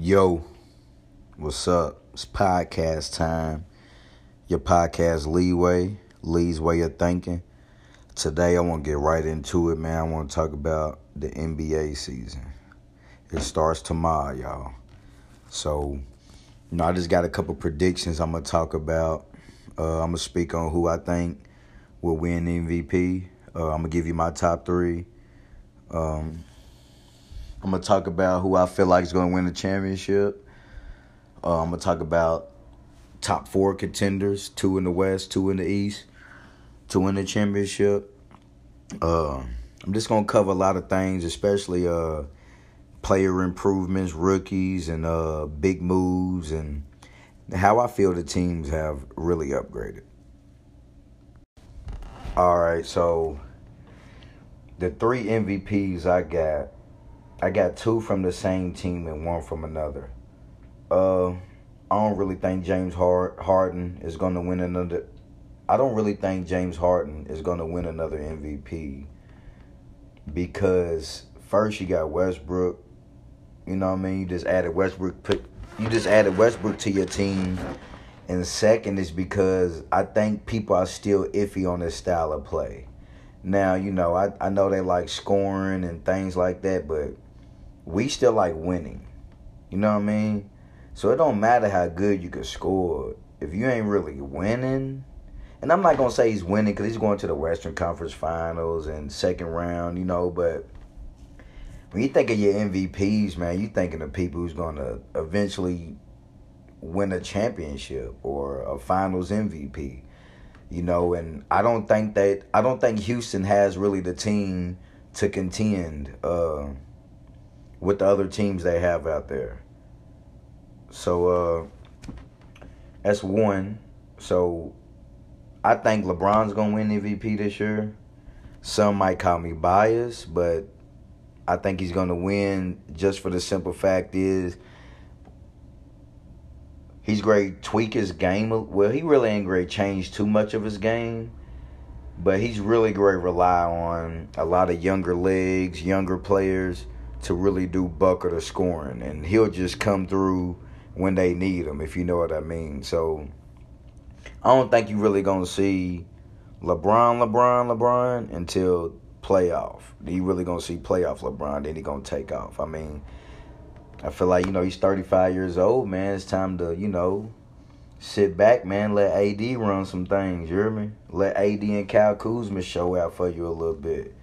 Yo, what's up? It's podcast time. Your podcast leeway, Lee's way of thinking. Today I want to get right into it, man. I want to talk about the NBA season. It starts tomorrow, y'all. So, you know, I just got a couple predictions I'm gonna talk about. Uh, I'm gonna speak on who I think will win MVP. Uh, I'm gonna give you my top three. Um, I'm gonna talk about who I feel like is gonna win the championship. Uh, I'm gonna talk about top four contenders: two in the West, two in the East, to win the championship. Uh, I'm just gonna cover a lot of things, especially uh, player improvements, rookies, and uh, big moves, and how I feel the teams have really upgraded. All right, so the three MVPs I got I got two from the same team and one from another. Uh, I don't really think James Harden is going to win another. I don't really think James Harden is going to win another MVP because first you got Westbrook. You know what I mean? You just added Westbrook. Put you just added Westbrook to your team, and second is because I think people are still iffy on this style of play. Now you know I I know they like scoring and things like that, but we still like winning. You know what I mean? So it don't matter how good you can score if you ain't really winning. And I'm not gonna say he's winning because he's going to the Western Conference Finals and second round, you know. But when you think of your MVPs, man, you thinking of people who's gonna eventually win a championship or a Finals MVP, you know. And I don't think that I don't think Houston has really the team to contend. Uh, with the other teams they have out there. So uh, that's one. So I think LeBron's gonna win MVP this year. Some might call me biased, but I think he's gonna win just for the simple fact is he's great tweak his game. Well, he really ain't great change too much of his game, but he's really great rely on a lot of younger legs, younger players to really do bucket or scoring, and he'll just come through when they need him, if you know what I mean. So I don't think you're really gonna see LeBron, LeBron, LeBron until playoff. You really gonna see playoff LeBron, then he gonna take off. I mean, I feel like you know he's 35 years old, man. It's time to you know sit back, man. Let AD run some things. You hear me? Let AD and Cal Kuzma show out for you a little bit.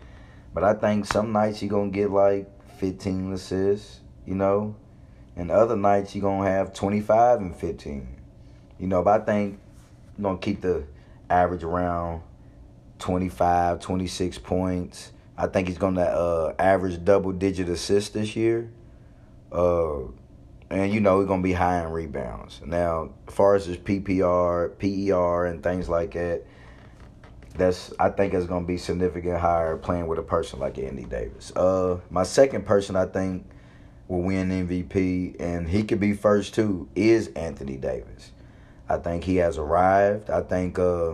But I think some nights he gonna get like 15 assists, you know. And other nights you're to have 25 and 15. You know, but I think you're to keep the average around 25, 26 points. I think he's to uh, average double digit assists this year. Uh, and, you know, he's to be high in rebounds. Now, as far as his PPR, PER, and things like that, that's I think is gonna be significant higher playing with a person like Andy Davis. Uh, my second person I think will win MVP, and he could be first too, is Anthony Davis. I think he has arrived. I think uh,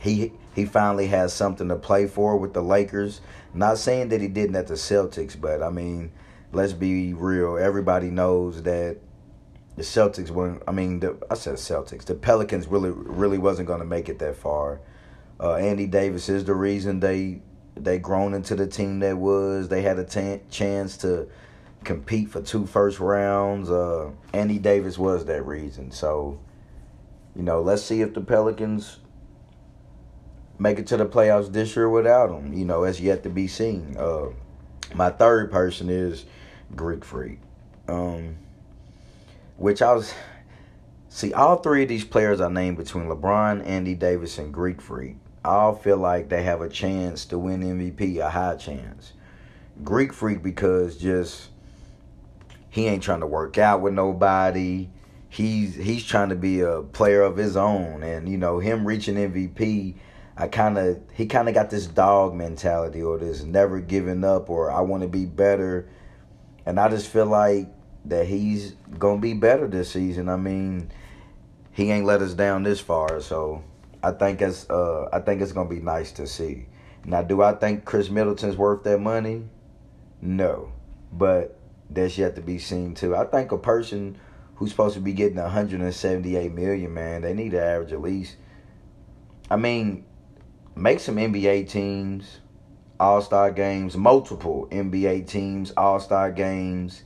he he finally has something to play for with the Lakers. Not saying that he didn't at the Celtics, but I mean, let's be real. Everybody knows that the Celtics weren't. I mean, the, I said Celtics. The Pelicans really really wasn't going to make it that far. Uh, Andy Davis is the reason they they grown into the team that was. They had a t- chance to compete for two first rounds. Uh, Andy Davis was that reason. So, you know, let's see if the Pelicans make it to the playoffs this year without him. You know, it's yet to be seen. Uh, my third person is Greek Freak, um, which I was. See, all three of these players I named between LeBron, Andy Davis, and Greek Freak all feel like they have a chance to win MVP, a high chance. Greek Freak because just he ain't trying to work out with nobody. He's he's trying to be a player of his own, and you know him reaching MVP. I kind of he kind of got this dog mentality or this never giving up or I want to be better, and I just feel like that he's gonna be better this season. I mean, he ain't let us down this far, so I think it's uh I think it's gonna be nice to see. Now, do I think Khris Middleton's worth that money? No, but that's yet to be seen too. I think a person who's supposed to be getting 178 million, man, they need to average at least. I mean, make some NBA teams, All Star games, multiple NBA teams, All Star games,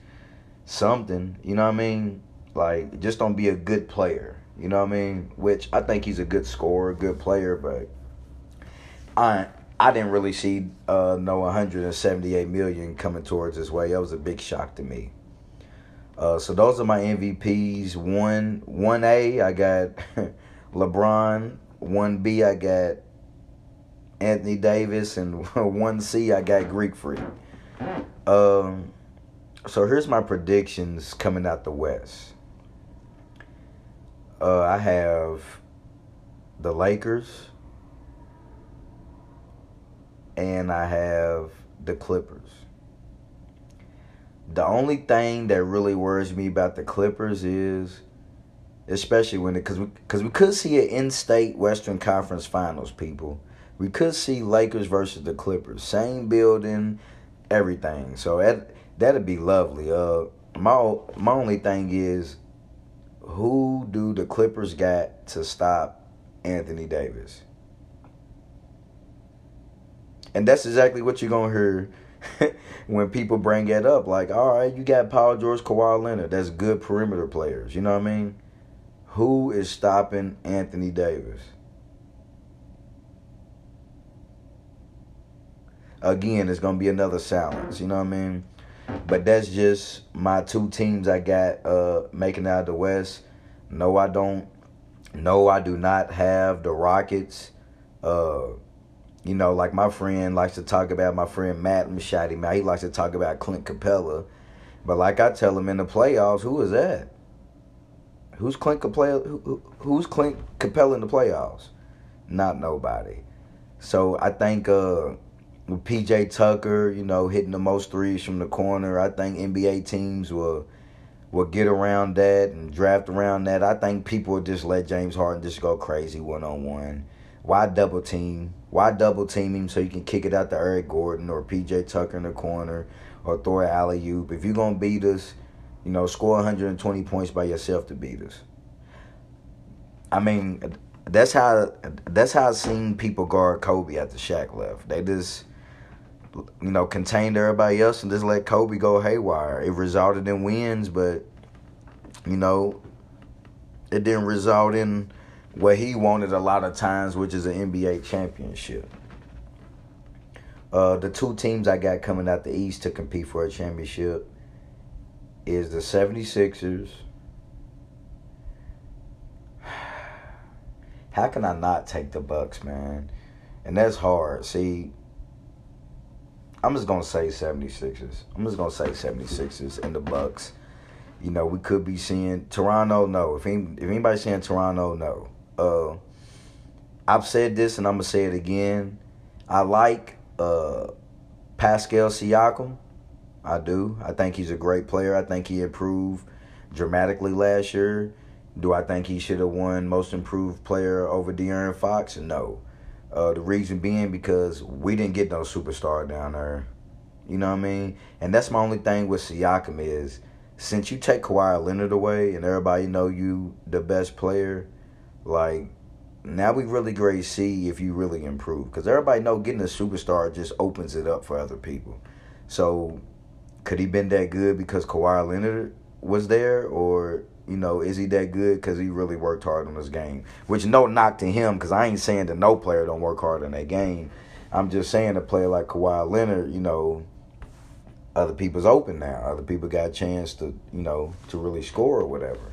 something. You know what I mean? Like, just don't be a good player. You know what I mean? Which I think he's a good scorer, good player, but I I didn't really see uh, no 178 million coming towards his way. That was a big shock to me. Uh, so those are my MVPs. One one A, I got LeBron. One B, I got Anthony Davis, and one C, I got Greek Freak. Um, so here's my predictions coming out the West. Uh, I have the Lakers and I have the Clippers. The only thing that really worries me about the Clippers is, especially when it, because we, cause we could see an in-state Western Conference Finals, people. We could see Lakers versus the Clippers, same building, everything. So that that'd be lovely. Uh, my my only thing is, who do the Clippers got to stop Anthony Davis? And that's exactly what you're gonna hear when people bring it up. Like, all right, you got Paul George, Kawhi Leonard. That's good perimeter players. You know what I mean? Who is stopping Anthony Davis? Again, it's gonna be another silence. You know what I mean? But that's just my two teams I got uh, making out of the West. No, I don't. No, I do not have the Rockets. Uh, you know, like my friend likes to talk about my friend Matt Machado. Man, he likes to talk about Clint Capela. But like I tell him in the playoffs, who is that? Who's Clint Capela? Who, who's Clint Capela in the playoffs? Not nobody. So I think uh, with PJ Tucker, you know, hitting the most threes from the corner, I think NBA teams will will get around that and draft around that. I think people will just let James Harden just go crazy one on one. Why double team? Why double team him so you can kick it out to Eric Gordon or PJ Tucker in the corner or throw an alley oop? If you're gonna beat us, you know, score 120 points by yourself to beat us. I mean, that's how that's how I've seen people guard Kobe after Shaq left. They just you know, contained everybody else and just let Kobe go haywire. It resulted in wins, but you know, it didn't result in what he wanted a lot of times, which is an NBA championship. Uh, the two teams I got coming out the East to compete for a championship is the 76ers. How can I not take the Bucks, man? And that's hard. See, I'm just gonna say 76ers. I'm just gonna say 76ers and the Bucks. You know, we could be seeing Toronto. No, if any, if anybody's saying Toronto, no. Uh, I've said this and I'm gonna say it again. I like uh, Pascal Siakam. I do. I think he's a great player. I think he improved dramatically last year. Do I think he should have won Most Improved Player over De'Aaron Fox? No. Uh, the reason being because we didn't get no superstar down there. You know what I mean? And that's my only thing with Siakam is since you take Kawhi Leonard away and everybody know you the best player, like now we really great see if you really improve because everybody know getting a superstar just opens it up for other people. So could he been that good because Kawhi Leonard was there, or you know, is he that good because he really worked hard on this game? Which no knock to him because I ain't saying that no player don't work hard on that game. I'm just saying a player like Kawhi Leonard, you know, other people's open now. Other people got a chance to, you know, to really score or whatever.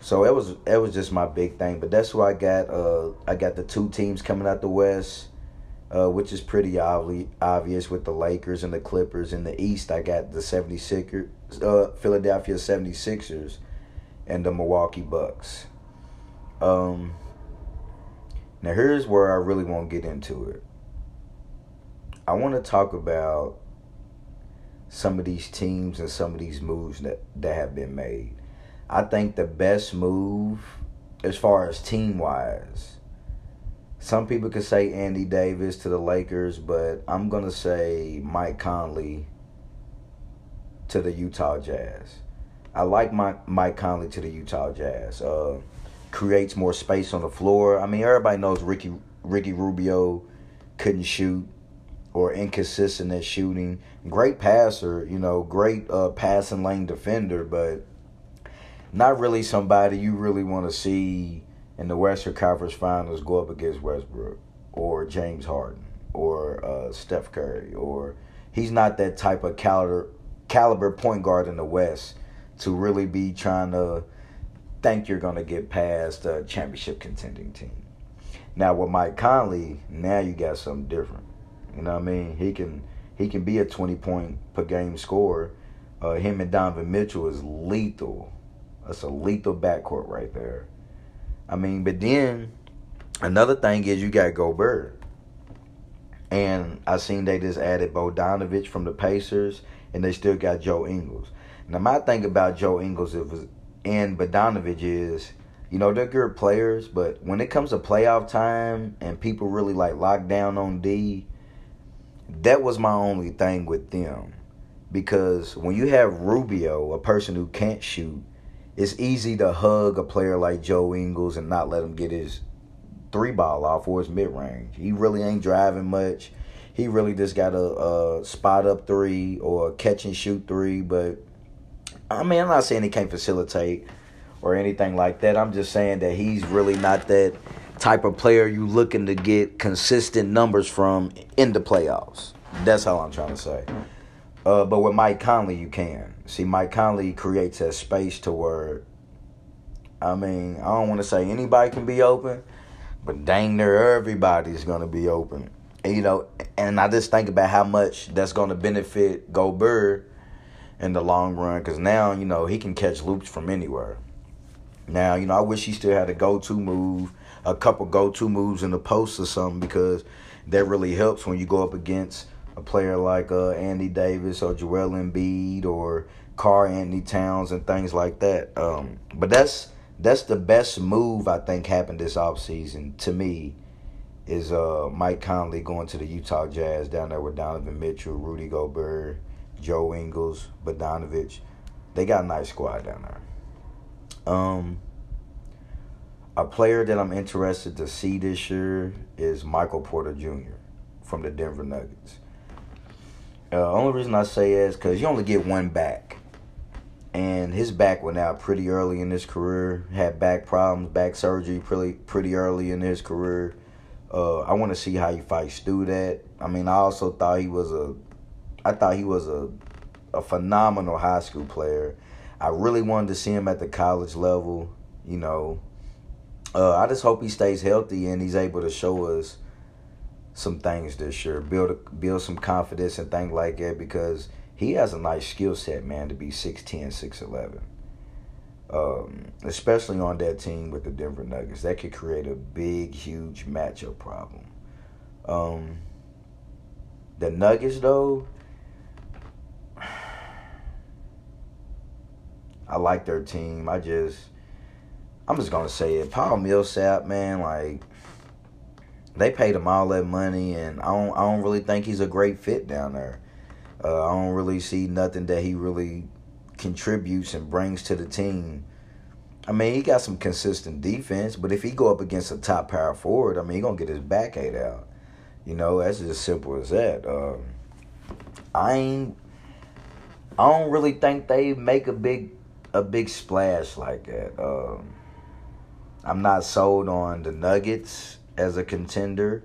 So it was it was just my big thing. But that's why I got uh I got the two teams coming out the West, uh, which is pretty obvi- obvious with the Lakers and the Clippers. In the East, I got the 76ers, uh, Philadelphia 76ers and the Milwaukee Bucks. Um now here's where I really want to get into it. I want to talk about some of these teams and some of these moves that, that have been made. I think the best move, as far as team wise, some people could say Andy Davis to the Lakers, but I'm gonna say Mike Conley to the Utah Jazz. I like my Mike Conley to the Utah Jazz. Uh, creates more space on the floor. I mean, everybody knows Ricky Ricky Rubio couldn't shoot or inconsistent at shooting. Great passer, you know, great uh, passing lane defender, but not really somebody you really want to see in the Western Conference Finals go up against Westbrook or James Harden or uh, Steph Curry or he's not that type of caliber caliber point guard in the West to really be trying to think you're going to get past a championship contending team. Now with Mike Conley, now you got something different. You know what I mean? He can he can be a 20 point per game scorer. Uh, him and Donovan Mitchell is lethal. That's a lethal backcourt right there. I mean, but then another thing is you got Gobert. And I seen they just added Bogdanovic from the Pacers, and they still got Joe Ingles. Now my thing about Joe Ingles and Bogdanovic is, you know, they're good players, but when it comes to playoff time and people really like lock down on D, that was my only thing with them. Because when you have Rubio, a person who can't shoot, it's easy to hug a player like Joe Ingles and not let him get his three ball off or his mid range. He really ain't driving much. He really just got a, a spot up three or a catch and shoot three. But I mean, I'm not saying he can't facilitate or anything like that. I'm just saying that he's really not that type of player you looking to get consistent numbers from in the playoffs. That's all I'm trying to say. Uh, but with Mike Conley, you can see Mike Conley creates that space to where. I mean, I don't want to say anybody can be open, but dang near everybody's gonna be open. And, you know, and I just think about how much that's gonna benefit Gobert in the long run, because now you know he can catch loops from anywhere. Now, you know, I wish he still had a go-to move a couple go-to moves in the post or something because that really helps when you go up against a player like uh, Andy Davis or Joel Embiid or Karl-Anthony Towns and things like that. Um, but that's that's the best move I think happened this offseason to me is uh, Mike Conley going to the Utah Jazz down there with Donovan Mitchell, Rudy Gobert, Joe Ingles, Bogdanovic. They got a nice squad down there. Um, a player that I'm interested to see this year is Michael Porter Jr. from the Denver Nuggets. Uh, only reason I say is because you only get one back. And his back went out pretty early in his career. Had back problems, back surgery pretty pretty early in his career. Uh, I want to see how he fights through that. I mean, I also thought he was a, I thought he was a, a phenomenal high school player. I really wanted to see him at the college level. You know, uh, I just hope he stays healthy and he's able to show us some things this year, build a, build some confidence and things like that because he has a nice skill set, man, to be 6'10", 6'11". Um, especially on that team with the Denver Nuggets, that could create a big, huge matchup problem. Um, the Nuggets, though, I like their team. I just I'm just gonna say it. Paul Millsap, man, like they paid him all that money, and I don't, I don't really think he's a great fit down there. Uh, I don't really see nothing that he really contributes and brings to the team. I mean, he got some consistent defense, but if he go up against a top power forward, I mean, he gonna get his back ate out. You know, that's as simple as that. Um, I ain't. I don't really think they make a big a big splash like that. Um, I'm not sold on the Nuggets as a contender.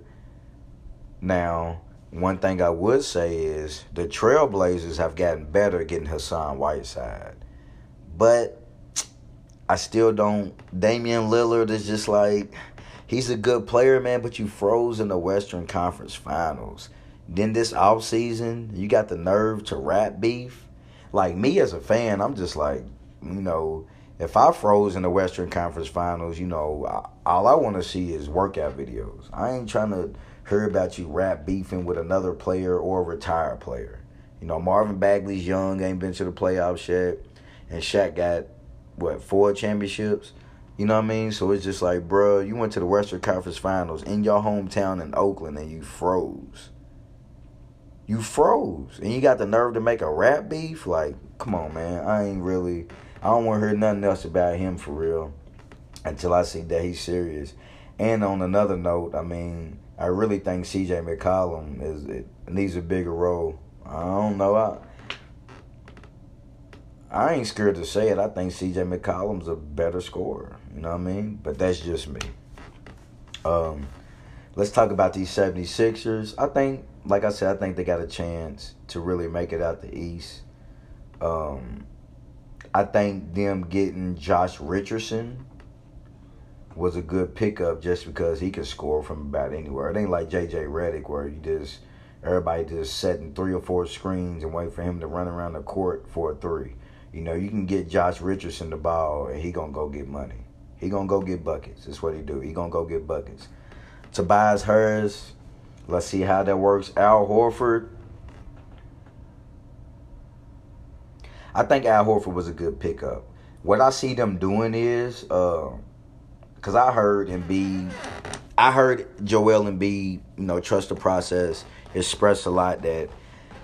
Now, one thing I would say is the Trailblazers have gotten better getting Hassan Whiteside. But I still don't. Damian Lillard is just like, he's a good player, man, but you froze in the Western Conference Finals. Then this offseason, you got the nerve to rap beef. Like me as a fan, I'm just like, you know, if I froze in the Western Conference Finals, you know, all I want to see is workout videos. I ain't trying to hear about you rap beefing with another player or a retired player. You know, Marvin Bagley's young, ain't been to the playoffs yet, and Shaq got what four championships. You know what I mean? So it's just like, bro, you went to the Western Conference Finals in your hometown in Oakland and you froze. You froze, and you got the nerve to make a rap beef. Like, come on, man. I ain't really. I don't want to hear nothing else about him for real until I see that he's serious. And on another note, I mean, I really think C.J. McCollum is it needs a bigger role. I don't know. I I ain't scared to say it. I think C.J. McCollum's a better scorer. You know what I mean? But that's just me. Um, let's talk about these 76ers. I think, like I said, I think they got a chance to really make it out the East. Um, I think them getting Josh Richardson was a good pickup just because he could score from about anywhere. It ain't like JJ Redick where you just everybody just setting three or four screens and wait for him to run around the court for a three. You know, you can get Josh Richardson the ball and he gonna go get money. He gonna go get buckets. That's what he do. He gonna go get buckets. Tobias Harris, let's see how that works. Al Horford. I think Al Horford was a good pickup. What I see them doing is, uh, cause I heard Embiid, I heard Joel Embiid, you know, trust the process, express a lot that,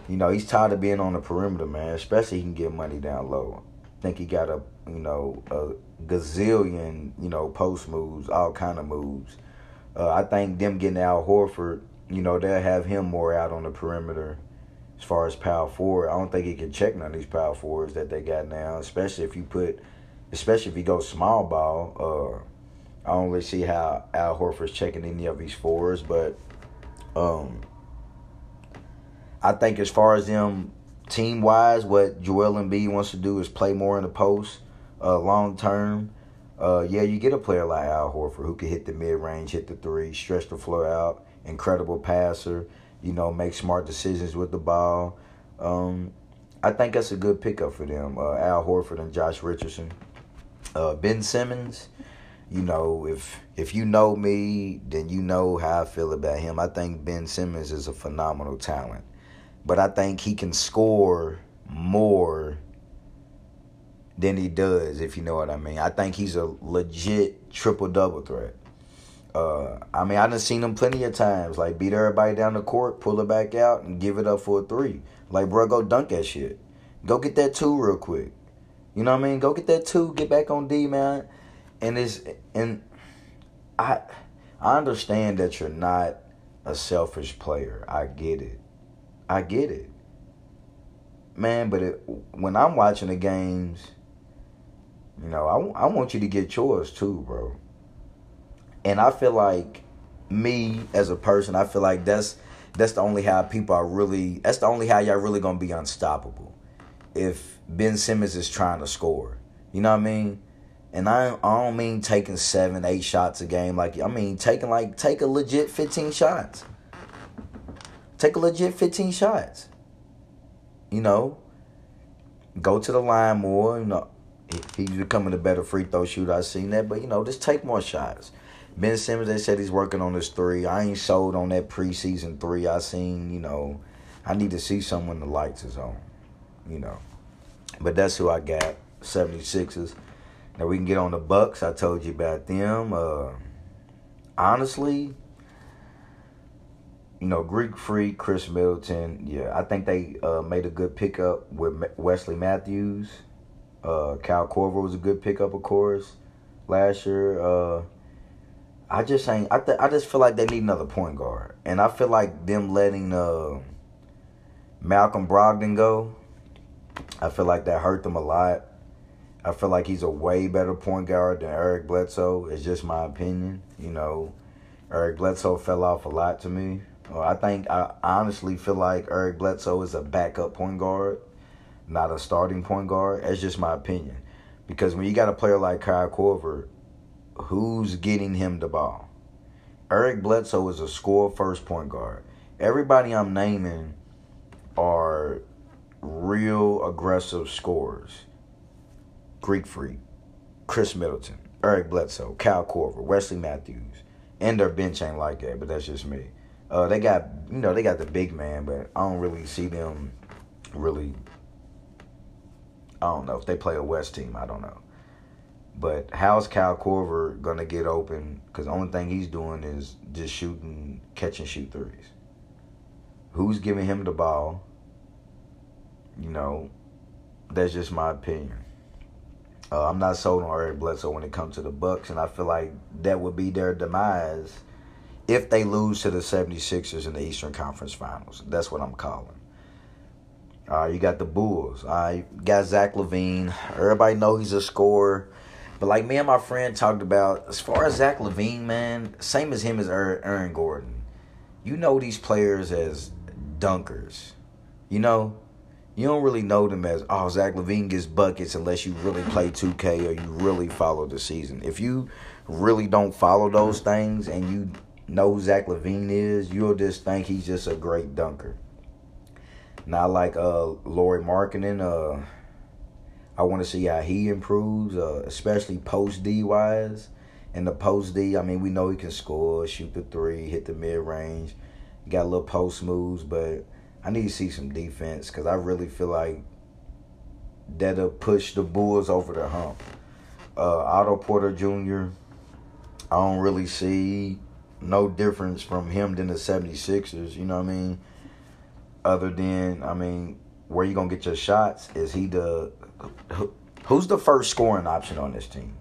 you know, he's tired of being on the perimeter, man. Especially he can get money down low. I think he got a, you know, a gazillion, you know, post moves, all kind of moves. Uh, I think them getting Al Horford, you know, they'll have him more out on the perimeter as far as power forward. I don't think he can check none of these power forwards that they got now, especially if you put, especially if you go small ball. Uh, I don't really see how Al Horford's checking any of these fours, but um, I think as far as them team wise, what Joel Embiid wants to do is play more in the post, uh, long term. Uh, yeah, you get a player like Al Horford who can hit the mid range, hit the three, stretch the floor out, incredible passer, you know, make smart decisions with the ball. Um, I think that's a good pickup for them. Uh, Al Horford and Josh Richardson. Uh, ben Simmons, you know, if if you know me, then you know how I feel about him. I think Ben Simmons is a phenomenal talent. But I think he can score more than he does, if you know what I mean. I think he's a legit triple double threat. Uh, I mean, I done seen him plenty of times, like beat everybody down the court, pull it back out, and give it up for a three. Like, bro, go dunk that shit. Go get that two real quick. You know what I mean? Go get that two, get back on D, man. And it's and I I understand that you're not a selfish player. I get it. I get it. Man, but it, when I'm watching the games you know, I, I want you to get yours too, bro. And I feel like me as a person, I feel like that's that's the only how people are really that's the only how y'all really gonna be unstoppable. If Ben Simmons is trying to score. You know what I mean? And I I don't mean taking seven, eight shots a game. Like I mean taking like take a legit fifteen shots. Take a legit fifteen shots. You know, go to the line more. You know, he's becoming a better free throw shooter. I've seen that, but you know, just take more shots. Ben Simmons, they said he's working on his three. I ain't sold on that preseason three. I seen, you know, I need to see someone the lights is on, you know. But that's who I got, 76ers. Now we can get on the Bucks. I told you about them. Uh, honestly, you know, Greek Freak, Khris Middleton. Yeah, I think they uh, made a good pickup with Wesley Matthews. Uh, Kyle Korver was a good pickup, of course, last year. Uh, I just ain't. I th- I just feel like they need another point guard, and I feel like them letting uh, Malcolm Brogdon go. I feel like that hurt them a lot. I feel like he's a way better point guard than Eric Bledsoe. It's just my opinion. You know, Eric Bledsoe fell off a lot to me. I think I honestly feel like Eric Bledsoe is a backup point guard not a starting point guard. That's just my opinion. Because when you got a player like Kyle Korver, who's getting him the ball? Eric Bledsoe is a score first point guard. Everybody I'm naming are real aggressive scorers. Greek Freak, Khris Middleton, Eric Bledsoe, Cal Korver, Wesley Matthews. And their bench ain't like that, but that's just me. Uh, they got you know they got the big man, but I don't really see them really I don't know if they play a West team. I don't know. But how's Cal Korver gonna get open? Because the only thing he's doing is just shooting, catch and shoot threes. who's giving him the ball. You know, that's just my opinion. Uh, I'm not sold on Eric Bledsoe when it comes to the Bucks, and I feel like that would be their demise if they lose to the 76ers in the Eastern Conference Finals. That's what I'm calling. Uh, you got the Bulls. I uh, got Zach LaVine. Everybody know he's a scorer. But like me and my friend talked about, as far as Zach LaVine, man, same as him as Aaron Gordon. You know these players as dunkers. You know, you don't really know them as oh Zach LaVine gets buckets unless you really play 2K or you really follow the season. If you really don't follow those things and you know who Zach LaVine is, you'll just think he's just a great dunker. Not like uh Lauri Markkanen. Uh, I want to see how he improves, uh, especially post D wise. In the post D, I mean, we know he can score, shoot the three, hit the mid range, got a little post moves, but I need to see some defense because I really feel like that'll push the Bulls over the hump. Uh, Otto Porter Jr., I don't really see no difference from him than the 76ers, you know what I mean? Other than, I mean, where you going to get your shots? Is he the. Who's the first scoring option on this team?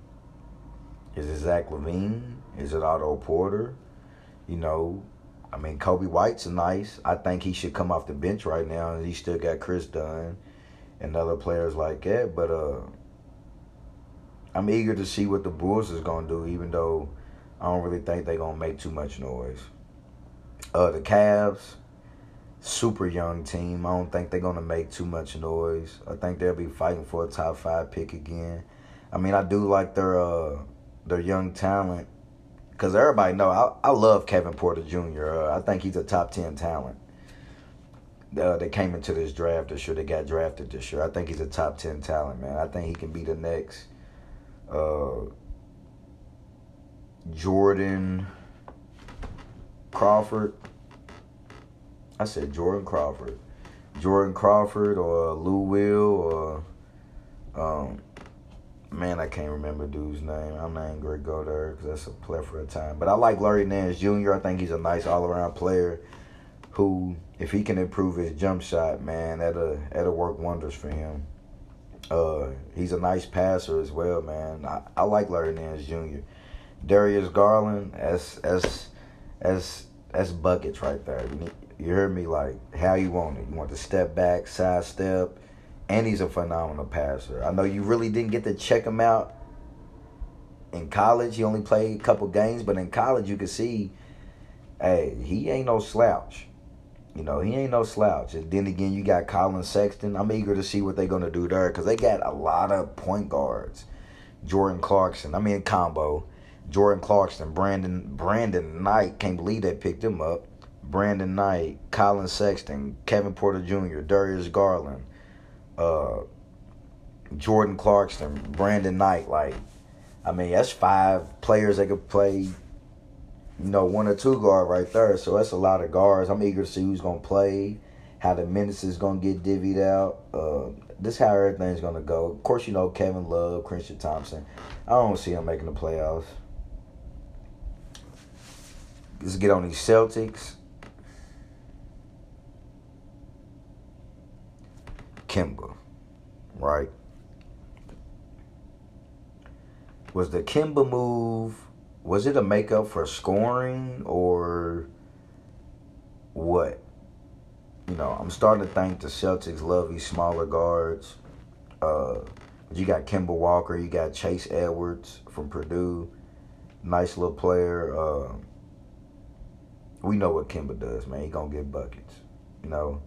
Is it Zach LaVine? Is it Otto Porter? You know, I mean, Coby White's nice. I think he should come off the bench right now, and he still got Kris Dunn and other players like that. But uh, I'm eager to see what the Bulls is gonna do, even though I don't really think they're gonna make too much noise. Uh, the Cavs, super young team. I don't think they're gonna make too much noise. I think they'll be fighting for a top five pick again. I mean, I do like their uh, their young talent because everybody know I, I love Kevin Porter Jr. Uh, I think he's a top ten talent. Uh, they came into this draft this year. They got drafted this year. I think he's a top ten talent, man. I think he can be the next uh, Jordan Crawford. I said Jordan Crawford, Jordan Crawford or Lou Will or um, man, I can't remember dude's name. I'm not even to go there because that's a plethora of time. But I like Larry Nance Jr. I think he's a nice all around player who, if he can improve his jump shot, man, that'll, that'll work wonders for him. Uh, he's a nice passer as well, man. I, I like Larry Nance Jr. Darius Garland, as as as as buckets right there. You, heard me like how you want it. You want to step back, side step and he's a phenomenal passer. I know you really didn't get to check him out in college. He only played a couple games, but in college you could see, hey, he ain't no slouch. You know, he ain't no slouch. And then again, you got Collin Sexton. I'm eager to see what they're gonna do there because they got a lot of point guards. Jordan Clarkson. I mean, combo. Jordan Clarkson, Brandon Brandon Knight. Can't believe they picked him up. Brandon Knight, Collin Sexton, Kevin Porter Jr., Darius Garland uh, Jordan Clarkson, Brandon Knight. Like, I mean, that's five players that could play, you know, one or two guard right there. So that's a lot of guards. I'm eager to see who's gonna play, how the minutes is gonna get divvied out. Uh, this how everything's gonna go. Of course, you know Kevin Love, Christian Thompson. I don't see them making the playoffs. Let's get on these Celtics. Kemba, right? Was the Kemba move, was it a makeup for scoring or what? You know, I'm starting to think the Celtics love these smaller guards. Uh, you got Kemba Walker, you got Chase Edwards from Purdue, nice little player. Uh, we know what Kemba does, man. He gonna get buckets. You know,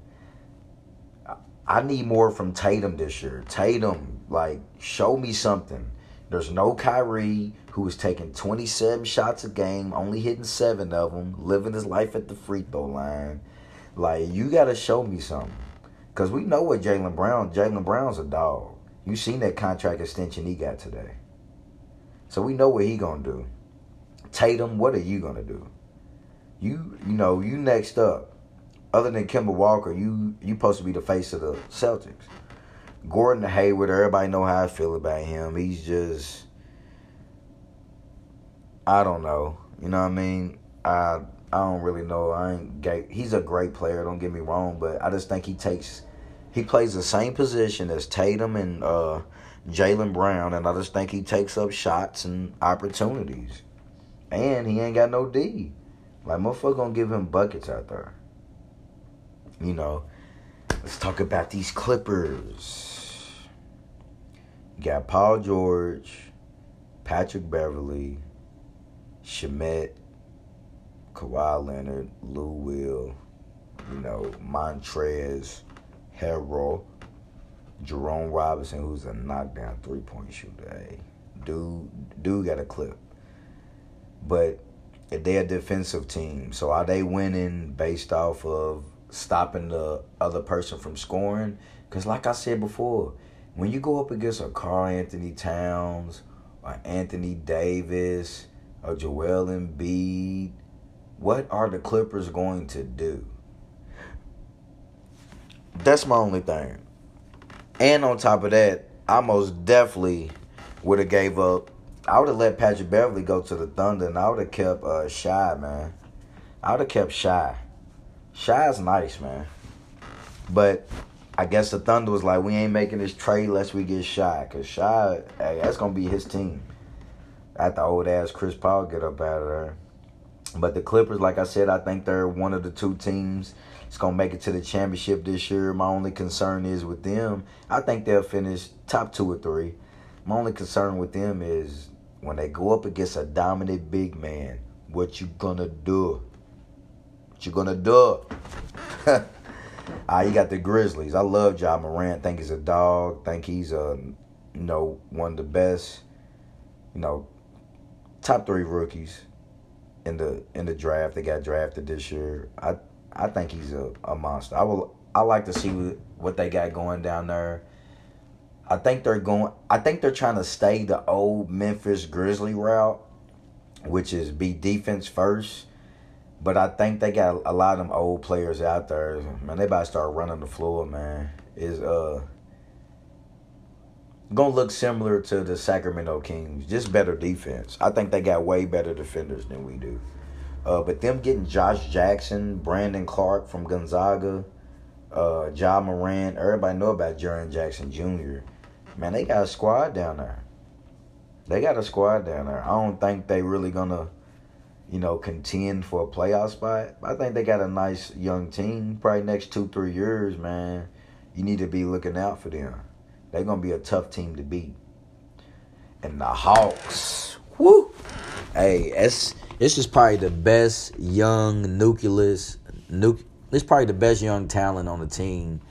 I need more from Tatum this year. Tatum, like, show me something. There's no Kyrie, who is taking 27 shots a game, only hitting seven of them, living his life at the free throw line. Like, you got to show me something. Because we know what Jaylen Brown, Jaylen Brown's a dog. You seen that contract extension he got today. So we know what he going to do. Tatum, what are you going to do? You, you know, you next up other than Kemba Walker, you you supposed to be the face of the Celtics. Gordon Hayward, everybody know how I feel about him. He's just I don't know. You know what I mean? I I don't really know. I ain't gay. He's a great player. Don't get me wrong, but I just think he takes he plays the same position as Tatum and uh, Jaylen Brown, and I just think he takes up shots and opportunities. And he ain't got no D. Like motherfucker gonna give him buckets out there. You know. Let's talk about these Clippers. You got Paul George, Patrick Beverley, Shamet, Kawhi Leonard, Lou Will, you know, Montrezl, Harrell, Jerome Robinson, who's a knockdown three point shooter. Hey, dude, dude got a clip. But they're a defensive team, so are they winning based off of stopping the other person from scoring? Because, like I said before, when you go up against a Karl-Anthony Towns or Anthony Davis or Joel Embiid, what are the Clippers going to do? That's my only thing. And on top of that, I most definitely would have gave up. I would have let Patrick Beverley go to the Thunder, and I would have kept uh, Shai, man. I would have kept Shai. Shai's nice, man. But I guess the Thunder was like, we ain't making this trade unless we get Shai. Because Shai, hey, that's going to be his team. After old ass Chris Paul get up out of there. But the Clippers, like I said, I think they're one of the two teams that's going to make it to the championship this year. My only concern is with them. I think they'll finish top two or three. My only concern with them is when they go up against a dominant big man, what you gonna do? What you gonna do? ah, you got the Grizzlies. I love Ja Morant. Think he's a dog. Think he's a, you know, one of the best, you know, top three rookies in the in the draft. They got drafted this year. I I think he's a, a monster. I will. I like to see what they got going down there. I think they're going. I think they're trying to stay the old Memphis Grizzly route, which is be defense first. But I think they got a lot of them old players out there. Man, they about to start running the floor. Man, is uh gonna look similar to the Sacramento Kings, just better defense. I think they got way better defenders than we do. Uh, but them getting Josh Jackson, Brandon Clarke from Gonzaga, uh, Ja Morant, everybody know about Jaren Jackson Jr. Man, they got a squad down there. They got a squad down there. I don't think they really gonna, you know, contend for a playoff spot. I think they got a nice young team. Probably next two, three years, man. You need to be looking out for them. They're gonna be a tough team to beat. And the Hawks, whoo, hey, it's this is probably the best young nucleus. Nu- is probably the best young talent on the team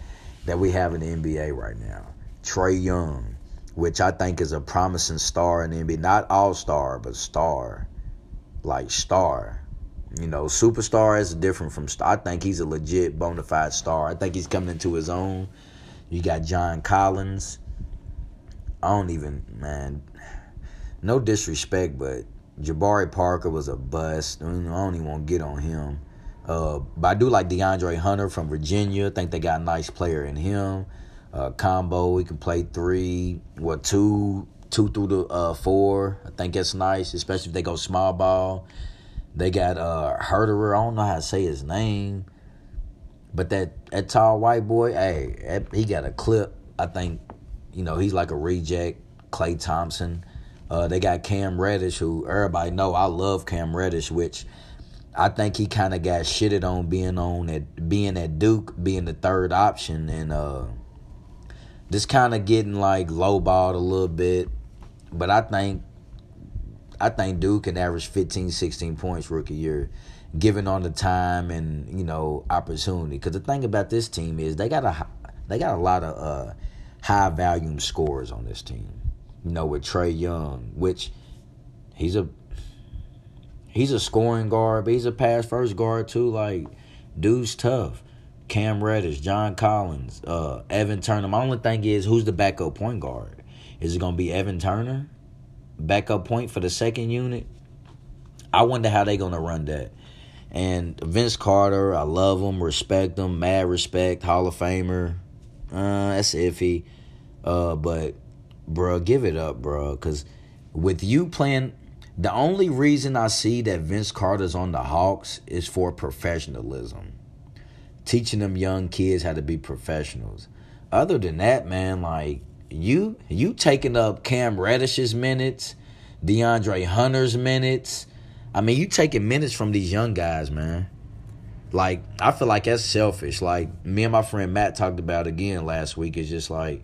that we have in the NBA right now. Trae Young, which I think is a promising star in the NBA. Not all star, but star, like star. You know, superstar is different from star. I think he's a legit bona fide star. I think he's coming into his own. You got John Collins. I don't even, man, no disrespect, but Jabari Parker was a bust. I, mean, I don't even want to get on him. Uh, but I do like De'Andre Hunter from Virginia. I think they got a nice player in him. Uh, combo, he can play three, what, two, two through the uh, four. I think that's nice, especially if they go small ball. They got uh, Herderer. I don't know how to say his name. But that, that tall white boy, hey, he got a clip. I think, you know, he's like a reject. Klay Thompson. Uh, they got Cam Reddish, who everybody know I love Cam Reddish, which I think he kind of got shitted on being on at being at Duke, being the third option, and uh, just kind of getting like lowballed a little bit. But I think I think Duke can average 15, 16 points rookie year given on the time and you know opportunity. Because the thing about this team is they got a they got a lot of uh, high volume scores on this team. You know, with Trae Young, which he's a he's a scoring guard, but he's a pass first guard too. Like, dude's tough. Cam Reddish, John Collins, uh, Evan Turner. My only thing is, who's the backup point guard? Is it gonna be Evan Turner, backup point for the second unit? I wonder how they're gonna run that. And Vince Carter, I love him, respect him, mad respect, Hall of Famer. Uh, that's iffy. Uh, but, bro, give it up, bro. Because with you playing, The only reason I see that Vince Carter's on the Hawks is for professionalism. Teaching them young kids how to be professionals. Other than that, man, like you you taking up Cam Reddish's minutes, De'Andre Hunter's minutes. I mean, you taking minutes from these young guys, man. Like, I feel like that's selfish. Like me and my friend Matt talked about again last week. It's just like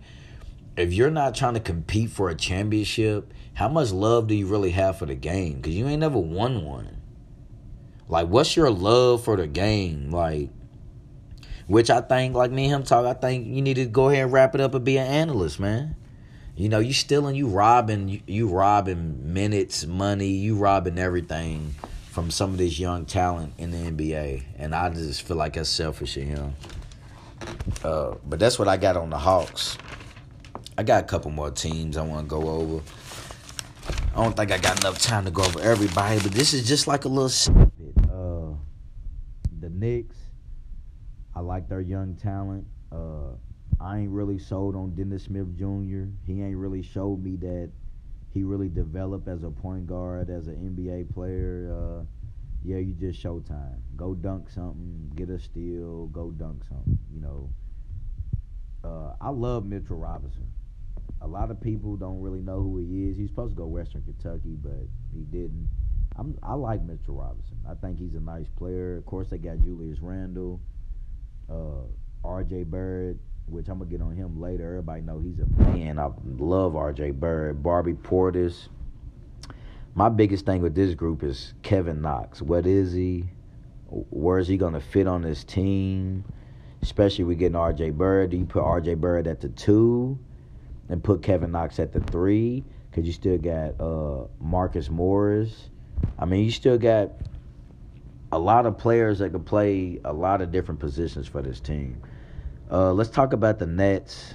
if you're not trying to compete for a championship, how much love do you really have for the game? Because you ain't never won one. Like, what's your love for the game? Like, which I think, like me and him talk, I think you need to go ahead and wrap it up and be an analyst, man. You know, you stealing, you robbing, you, you robbing minutes, money, you robbing everything from some of this young talent in the NBA, and I just feel like that's selfish of him. Uh, but that's what I got on the Hawks. I got a couple more teams I want to go over. I don't think I got enough time to go over everybody, but this is just like a little snippet. Uh, the Knicks, I like their young talent. Uh, I ain't really sold on Dennis Smith Jr. He ain't really showed me that he really developed as a point guard, as an NBA player. Uh, yeah, you just showtime. Go dunk something, get a steal, go dunk something. You know, uh, I love Mitchell Robinson a lot of people don't really know who he is. He's supposed to go Western Kentucky, but he didn't. I'm, I like Mitchell Robinson. I think he's a nice player. Of course, they got Julius Randle, uh, R.J. Barrett, which I'm gonna get on him later. Everybody know he's a man. I love R.J. Barrett, Bobby Portis. My biggest thing with this group is Kevin Knox. What is he? Where is he gonna fit on this team? Especially we getting R.J. Barrett. Do you put R.J. Barrett at the two? and put Kevin Knox at the three because you still got uh, Marcus Morris. I mean, you still got a lot of players that could play a lot of different positions for this team. Uh, let's talk about the Nets.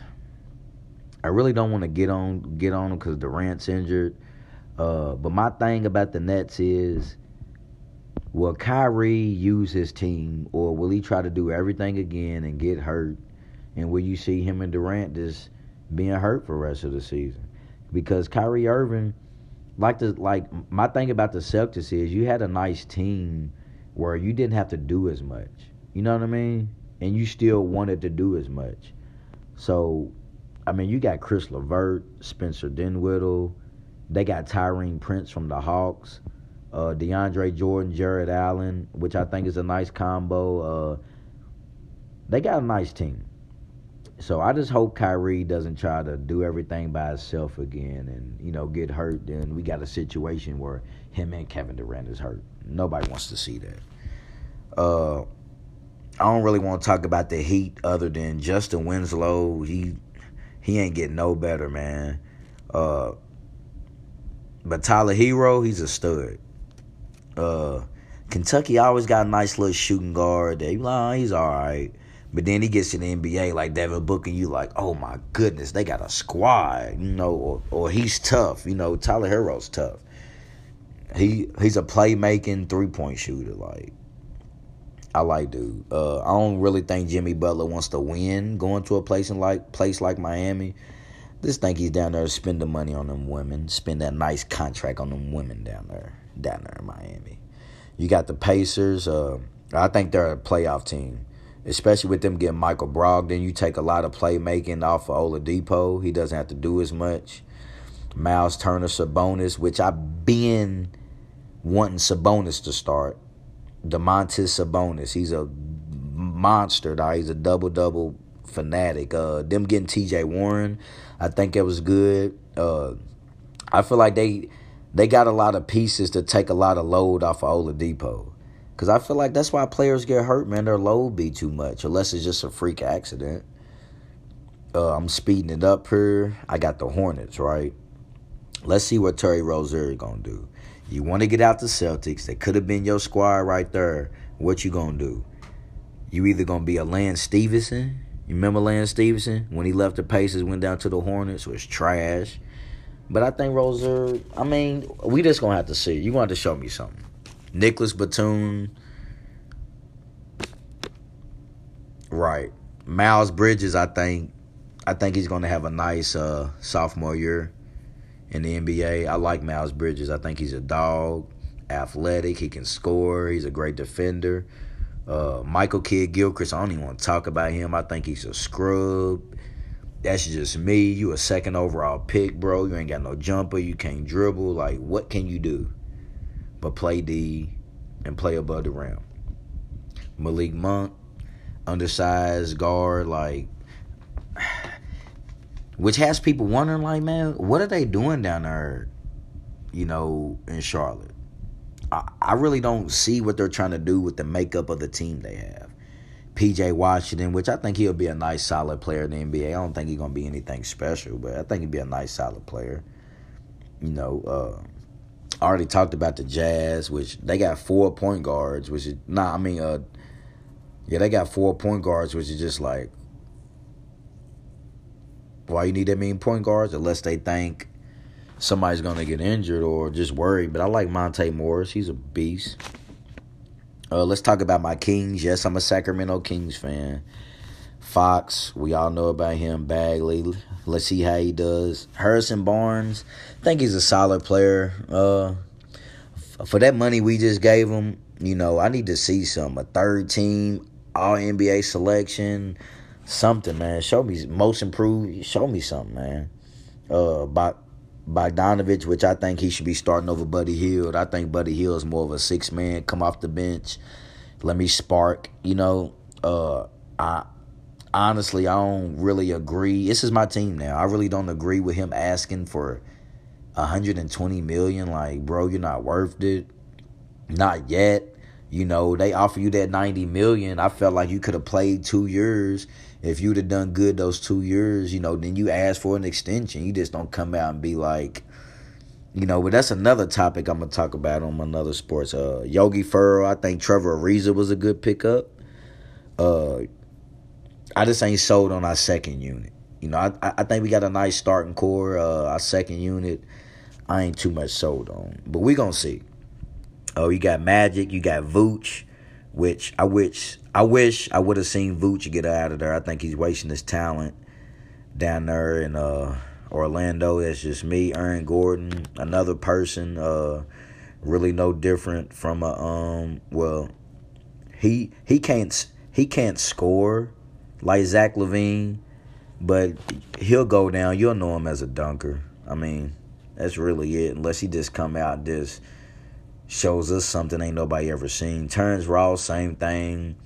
I really don't want to get on get on them because Durant's injured. Uh, but my thing about the Nets is, will Kyrie use his team, or will he try to do everything again and get hurt? And will you see him and Durant just being hurt for the rest of the season. Because Kyrie Irving, like the like my thing about the Celtics is you had a nice team where you didn't have to do as much. You know what I mean? And you still wanted to do as much. So, I mean, you got Caris LeVert, Spencer Dinwiddie. They got Taurean Prince from the Hawks. Uh, DeAndre Jordan, Jarrett Allen, which I think is a nice combo. Uh, they got a nice team. So I just hope Kyrie doesn't try to do everything by himself again and, you know, get hurt. Then we got a situation where him and Kevin Durant is hurt. Nobody wants to see that. Uh, I don't really want to talk about the Heat other than Justise Winslow. He he ain't getting no better, man. Uh, but Tyler Herro, he's a stud. Uh, Kentucky always got a nice little shooting guard. They, he's all right. But then he gets to the NBA like Devin Booker, you like, oh my goodness, they got a squad, you know, or, or he's tough, you know. Tyler Herro's tough. He he's a playmaking three point shooter. Like I like dude. Uh, I don't really think Jimmy Butler wants to win going to a place in like place like Miami. Just think he's down there to spend the money on them women, spend that nice contract on them women down there, down there in Miami. You got the Pacers. Uh, I think they're a playoff team especially with them getting Michael Brogdon. You take a lot of playmaking off of Oladipo. He doesn't have to do as much. Miles Turner, Sabonis, which I've been wanting Sabonis to start. Domantas Sabonis, he's a monster. Dog. He's a double double fanatic. Uh, them getting T.J. Warren, I think it was good. Uh, I feel like they they got a lot of pieces to take a lot of load off of Oladipo. Because I feel like that's why players get hurt, man. Their load be too much, unless it's just a freak accident. Uh, I'm speeding it up here. I got the Hornets, right? Let's see what Terry Rozier going to do. You want to get out the Celtics. That could have been your squad right there. What you going to do? You either going to be a Lance Stephenson. You remember Lance Stephenson? When he left the Pacers, went down to the Hornets, was trash. But I think Rozier, I mean, we just going to have to see. you want to show me something. Nicolas Batum. Right. Miles Bridges, I think I think he's gonna have a nice uh, sophomore year. in the NBA. I like Miles Bridges. I think he's a dog, athletic. He can score. He's a great defender. Uh, Michael Kidd Gilchrist, I don't even want to talk about him. I think he's a scrub. That's just me. You a second overall pick, bro. You ain't got no jumper. You can't dribble. Like, what can you do? But play D and play above the rim. Malik Monk, undersized guard, like which has people wondering, like, man, what are they doing down there, you know, in Charlotte? I, I really don't see what they're trying to do with the makeup of the team they have. PJ Washington, which I think he'll be a nice, solid player in the NBA. I don't think he's gonna be anything special, but I think he'd be a nice, solid player. You know, uh, Already talked about the Jazz, which they got four point guards, which is nah. I mean, uh, yeah, they got four point guards, which is just like why you need that many point guards unless they think somebody's gonna get injured or just worried. But I like Monte Morris; he's a beast. Uh, let's talk about my Kings. Yes, I'm a Sacramento Kings fan. Fox, we all know about him. Bagley, let's see how he does. Harrison Barnes, I think he's a solid player. Uh, for that money we just gave him, you know, I need to see some a third team, All NBA selection, something, man. Show me most improved. Show me something, man. Uh, by Bogdanovic, which I think he should be starting over Buddy Hield. I think Buddy Hield is more of a six man, come off the bench, let me spark. You know, uh, I honestly I don't really agree. This is my team now. I really don't agree with him asking for 120 million. Like, bro, you're not worth it. Not yet. You know, they offer you that 90 million. I felt like you could have played two years if you'd have done good those two years, you know, then you ask for an extension. You just don't come out and be like, you know, but that's another topic I'm gonna talk about on another sports. Uh, Yogi Ferrell, I think Trevor Ariza was a good pickup. Uh, I just ain't sold on our second unit. You know, I I think we got a nice starting core. Uh, our second unit, I ain't too much sold on, but we gonna see. Oh, you got Magic, you got Vooch, which I wish I wish I would have seen Vooch get out of there. I think he's wasting his talent down there in uh, Orlando. That's just me. Aaron Gordon, another person, uh, really no different from a um. Well, he he can't he can't score like Zach LaVine, but he'll go down. You'll know him as a dunker. I mean, that's really it. Unless he just come out just shows us something ain't nobody ever seen. Terrence Ross, same thing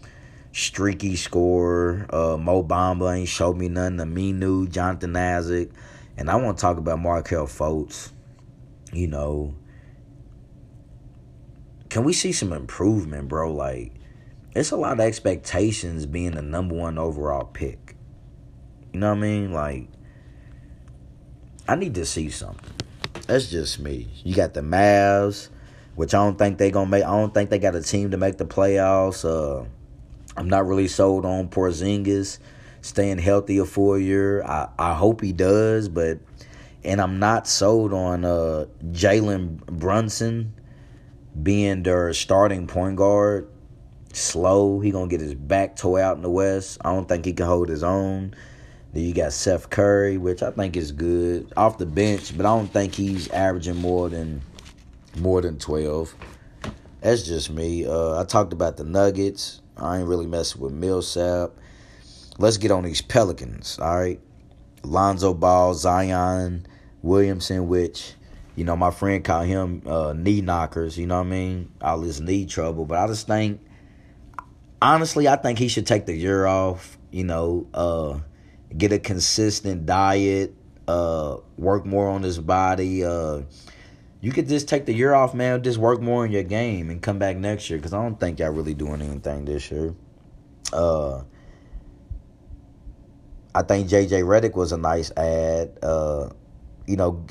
streaky score. Uh, Mo Bamba ain't showed me nothing. Aminu, Jonathan Isaac. And I want to talk about Markelle Fultz. You know, can we see some improvement, bro? Like, it's a lot of expectations being the number one overall pick. You know what I mean? Like, I need to see something. That's just me. You got the Mavs, which I don't think they gonna make. I don't think they got a team to make the playoffs. Uh, I'm not really sold on Porzingis staying healthy a year. I, I hope he does, but and I'm not sold on uh, Jalen Brunson being their starting point guard. Slow, he gonna get his back toe out in the West. I don't think he can hold his own. Then you got Seth Curry, which I think is good off the bench, but I don't think he's averaging more than more than twelve. That's just me. Uh, I talked about the Nuggets. I ain't really messing with Millsap. Let's get on these Pelicans, all right? Lonzo Ball, Zion Williamson, which, you know, my friend called him uh, knee knockers, you know what I mean? All this knee trouble. But I just think, honestly, I think he should take the year off, you know, uh, get a consistent diet, uh, work more on his body, uh, you could just take the year off, man. Just work more on your game and come back next year because I don't think y'all really doing anything this year. Uh, I think JJ Redick was a nice ad. Uh, you know,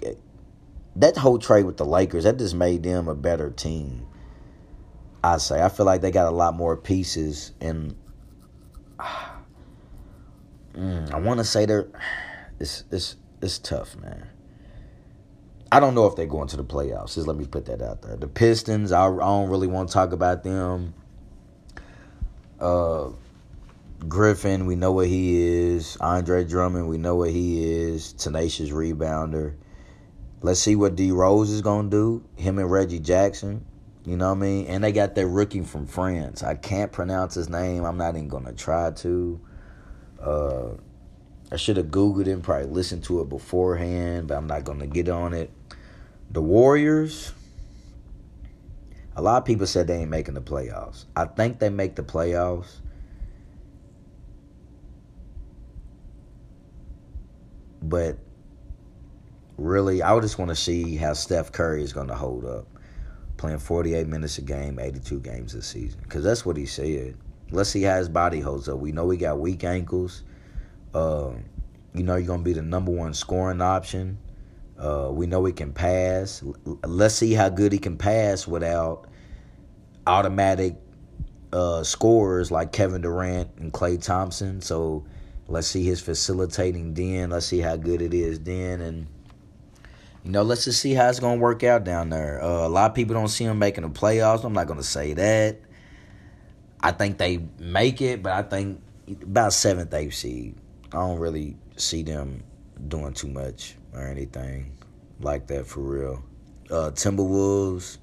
that whole trade with the Lakers that just made them a better team. I say I feel like they got a lot more pieces, and uh, mm, I want to say they're it's it's it's tough, man. I don't know if they're going to the playoffs. Just let me put that out there. The Pistons, I, I don't really want to talk about them. Uh, Griffin, we know what he is. Andre Drummond, we know what he is. Tenacious rebounder. Let's see what D Rose is gonna do. Him and Reggie Jackson. You know what I mean? And they got that rookie from France. I can't pronounce his name. I'm not even gonna try to. Uh, I should have Googled him, probably listened to it beforehand, but I'm not gonna get on it. The Warriors. A lot of people said they ain't making the playoffs. I think they make the playoffs. But really, I just want to see how Steph Curry is going to hold up. Playing 48 minutes a game, 82 games this season. Because that's what he said. Let's see how his body holds up. We know he got weak ankles. Uh, you know, you're going to be the number one scoring option. Uh, we know he can pass. Let's see how good he can pass without automatic uh, scorers like Kevin Durant and Klay Thompson. So let's see his facilitating then. Let's see how good it is then. And you know, let's just see how it's gonna work out down there. Uh, a lot of people don't see them making the playoffs. I'm not gonna say that. I think they make it, but I think about seventh, eighth seed. I don't really see them doing too much or anything like that for real. Uh, Timberwolves.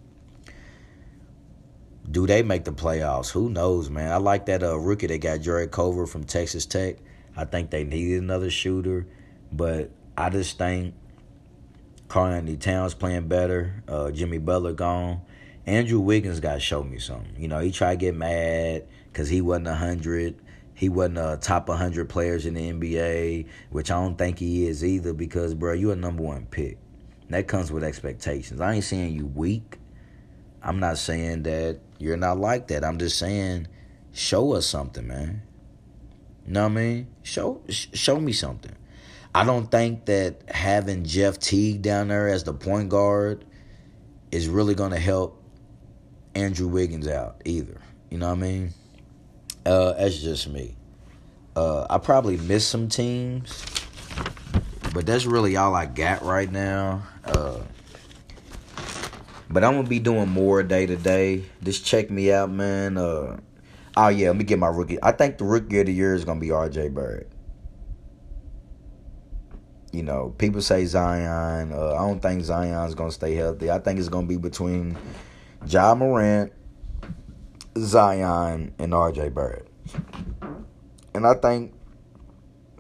Do they make the playoffs? Who knows, man? I like that uh, rookie they got, Jarrett Culver from Texas Tech. I think they needed another shooter, but I just think Karl-Anthony Towns playing better. Uh, Jimmy Butler gone. Andrew Wiggins got to show me something. You know, he tried to get mad because he wasn't 100. He wasn't a top 100 players in the NBA, which I don't think he is either because, bro, you're a number one pick. That comes with expectations. I ain't saying you weak. I'm not saying that you're not like that. I'm just saying show us something, man. You know what I mean? Show show me something. I don't think that having Jeff Teague down there as the point guard is really going to help Andrew Wiggins out either. You know what I mean? Uh, that's just me. Uh, I probably missed some teams, but that's really all I got right now. Uh, but I'm gonna be doing more day to day. Just check me out, man. Uh, oh yeah, let me get my rookie. I think the rookie of the year is gonna be R.J. Barrett you know, people say Zion. Uh, I don't think Zion's gonna stay healthy. I think it's gonna be between Ja Morant, Zion, and R.J. Barrett. And I think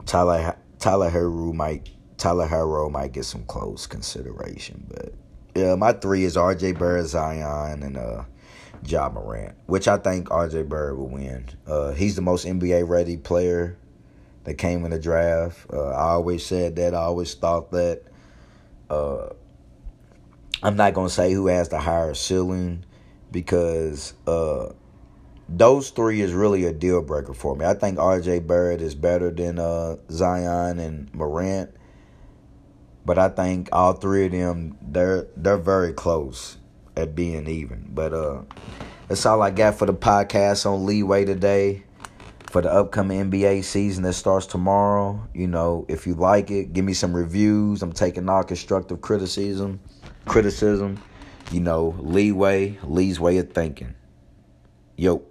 Tyler Tyler might Tyler Herro might get some close consideration, but yeah, my three is R.J. Barrett, Zion, and uh, Ja Morant, which I think R.J. Barrett will win. Uh, he's the most NBA ready player that came in the draft. Uh, I always said that. I always thought that. Uh, I'm not gonna say who has the higher ceiling because uh, those three is really a deal breaker for me. I think R.J. Barrett is better than uh, Zion and Morant, but I think all three of them they're they're very close at being even. But uh, that's all I got for the podcast on Leeway today for the upcoming NBA season that starts tomorrow. You know, if you like it, give me some reviews. I'm taking all constructive criticism. Criticism, you know, leeway, Lee's way of thinking. Yo.